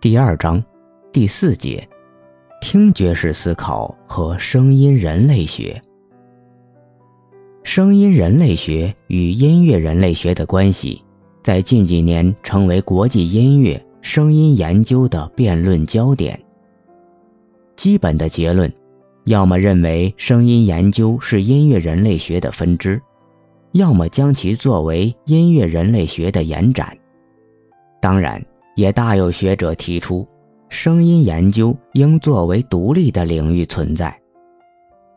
第二章第四节：听觉式思考和声音人类学。声音人类学与音乐人类学的关系，在近几年成为国际音乐声音研究的辩论焦点。基本的结论，要么认为声音研究是音乐人类学的分支，要么将其作为音乐人类学的延展。当然，也大有学者提出，声音研究应作为独立的领域存在。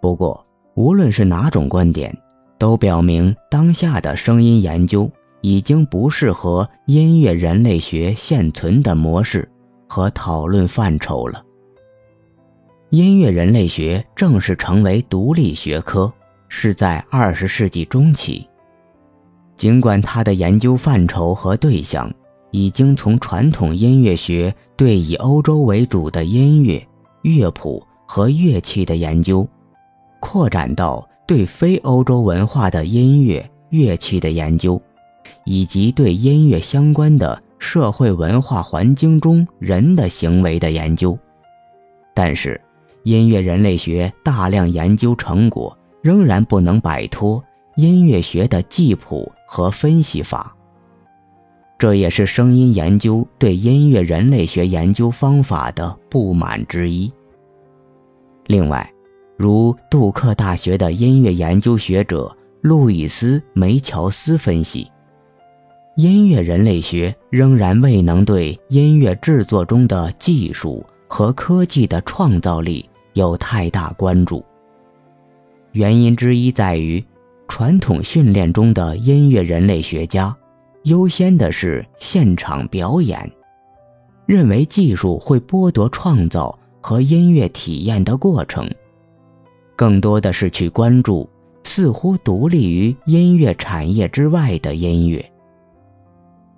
不过，无论是哪种观点。都表明，当下的声音研究已经不适合音乐人类学现存的模式和讨论范畴了。音乐人类学正式成为独立学科是在二十世纪中期。尽管它的研究范畴和对象已经从传统音乐学对以欧洲为主的音乐、乐谱和乐器的研究，扩展到。对非欧洲文化的音乐乐器的研究，以及对音乐相关的社会文化环境中人的行为的研究，但是，音乐人类学大量研究成果仍然不能摆脱音乐学的记谱和分析法。这也是声音研究对音乐人类学研究方法的不满之一。另外。如杜克大学的音乐研究学者路易斯·梅乔斯分析，音乐人类学仍然未能对音乐制作中的技术和科技的创造力有太大关注。原因之一在于，传统训练中的音乐人类学家优先的是现场表演，认为技术会剥夺创造和音乐体验的过程。更多的是去关注似乎独立于音乐产业之外的音乐。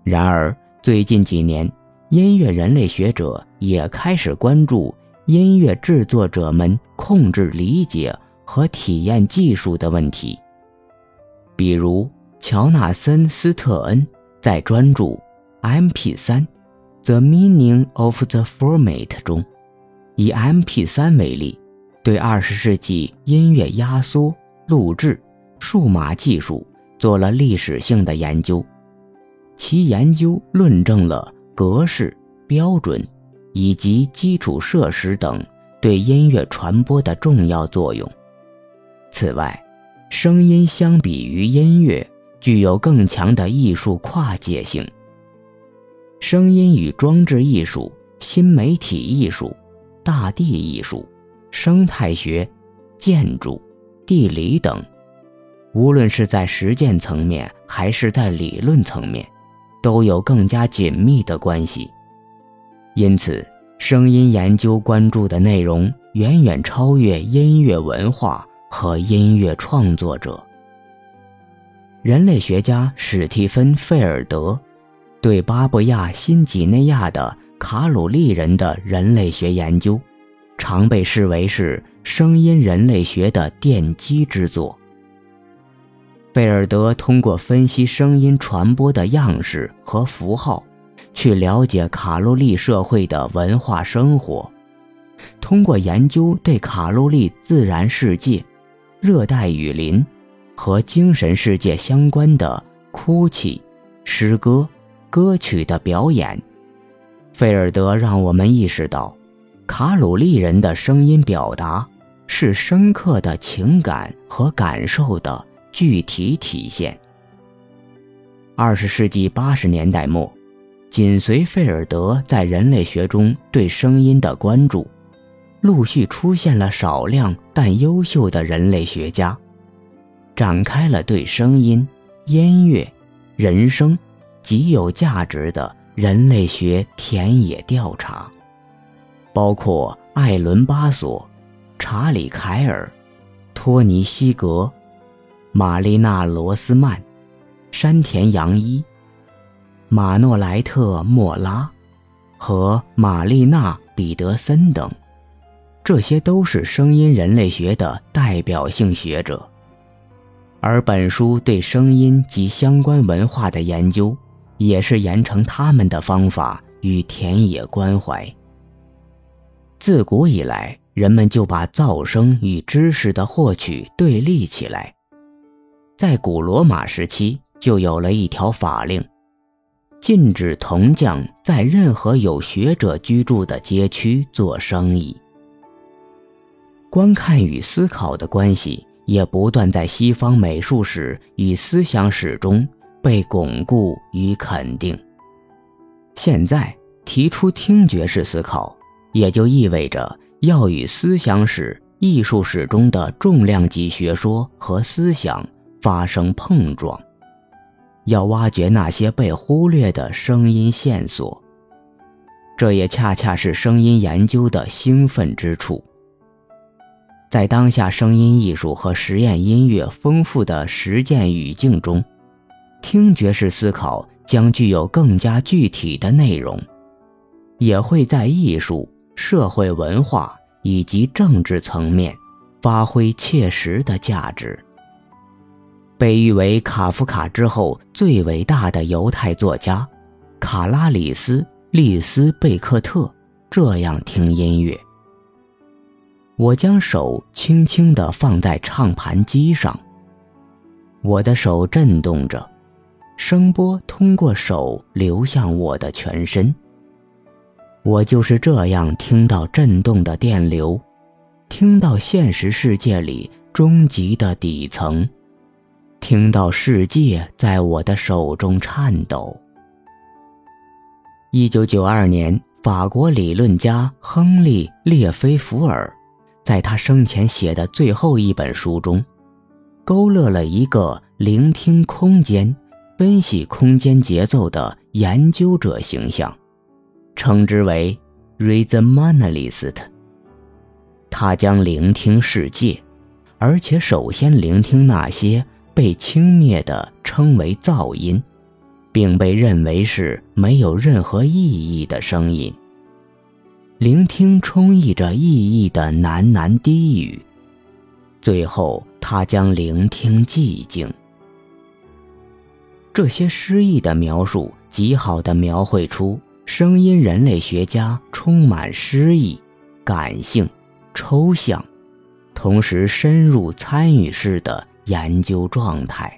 然而，最近几年，音乐人类学者也开始关注音乐制作者们控制、理解和体验技术的问题。比如，乔纳森·斯特恩在专注 MP3 The Meaning of the Format 中，以 MP3 为例。对二十世纪音乐压缩、录制、数码技术做了历史性的研究，其研究论证了格式、标准以及基础设施等对音乐传播的重要作用。此外，声音相比于音乐具有更强的艺术跨界性。声音与装置艺术、新媒体艺术、大地艺术。生态学、建筑、地理等，无论是在实践层面还是在理论层面，都有更加紧密的关系。因此，声音研究关注的内容远远超越音乐文化和音乐创作者。人类学家史蒂芬·费尔德对巴布亚新几内亚的卡鲁利人的人类学研究。常被视为是声音人类学的奠基之作。贝尔德通过分析声音传播的样式和符号，去了解卡路里社会的文化生活。通过研究对卡路里自然世界、热带雨林和精神世界相关的哭泣、诗歌、歌曲的表演，费尔德让我们意识到。卡鲁利人的声音表达是深刻的情感和感受的具体体现。二十世纪八十年代末，紧随费尔德在人类学中对声音的关注，陆续出现了少量但优秀的人类学家，展开了对声音、音乐、人声极有价值的人类学田野调查。包括艾伦·巴索、查理·凯尔、托尼·西格、玛丽娜·罗斯曼、山田洋一、马诺莱特·莫拉和玛丽娜·彼得森等，这些都是声音人类学的代表性学者。而本书对声音及相关文化的研究，也是沿承他们的方法与田野关怀。自古以来，人们就把噪声与知识的获取对立起来。在古罗马时期，就有了一条法令，禁止铜匠在任何有学者居住的街区做生意。观看与思考的关系也不断在西方美术史与思想史中被巩固与肯定。现在提出听觉式思考，也就意味着要与思想史、艺术史中的重量级学说和思想发生碰撞，要挖掘那些被忽略的声音线索。这也恰恰是声音研究的兴奋之处。在当下声音艺术和实验音乐丰富的实践语境中，听觉式思考将具有更加具体的内容，也会在艺术、社会文化以及政治层面发挥切实的价值。被誉为卡夫卡之后最伟大的犹太作家卡拉里斯·利斯贝克特这样听音乐。我将手轻轻地放在唱盘机上，我的手震动着，声波通过手流向我的全身。我就是这样听到震动的电流，听到现实世界里终极的底层，听到世界在我的手中颤抖。一九九二年，法国理论家亨利·列菲弗尔。在他生前写的最后一本书中，勾勒了一个聆听空间、分析空间节奏的研究者形象，称之为 “rhythmalist”。他将聆听世界，而且首先聆听那些被轻蔑的称为噪音，并被认为是没有任何意义的声音。聆听充溢着意义的喃喃低语，最后他将聆听寂静。这些诗意的描述，极好地描绘出声音人类学家充满诗意、感性、抽象，同时深入参与式的研究状态。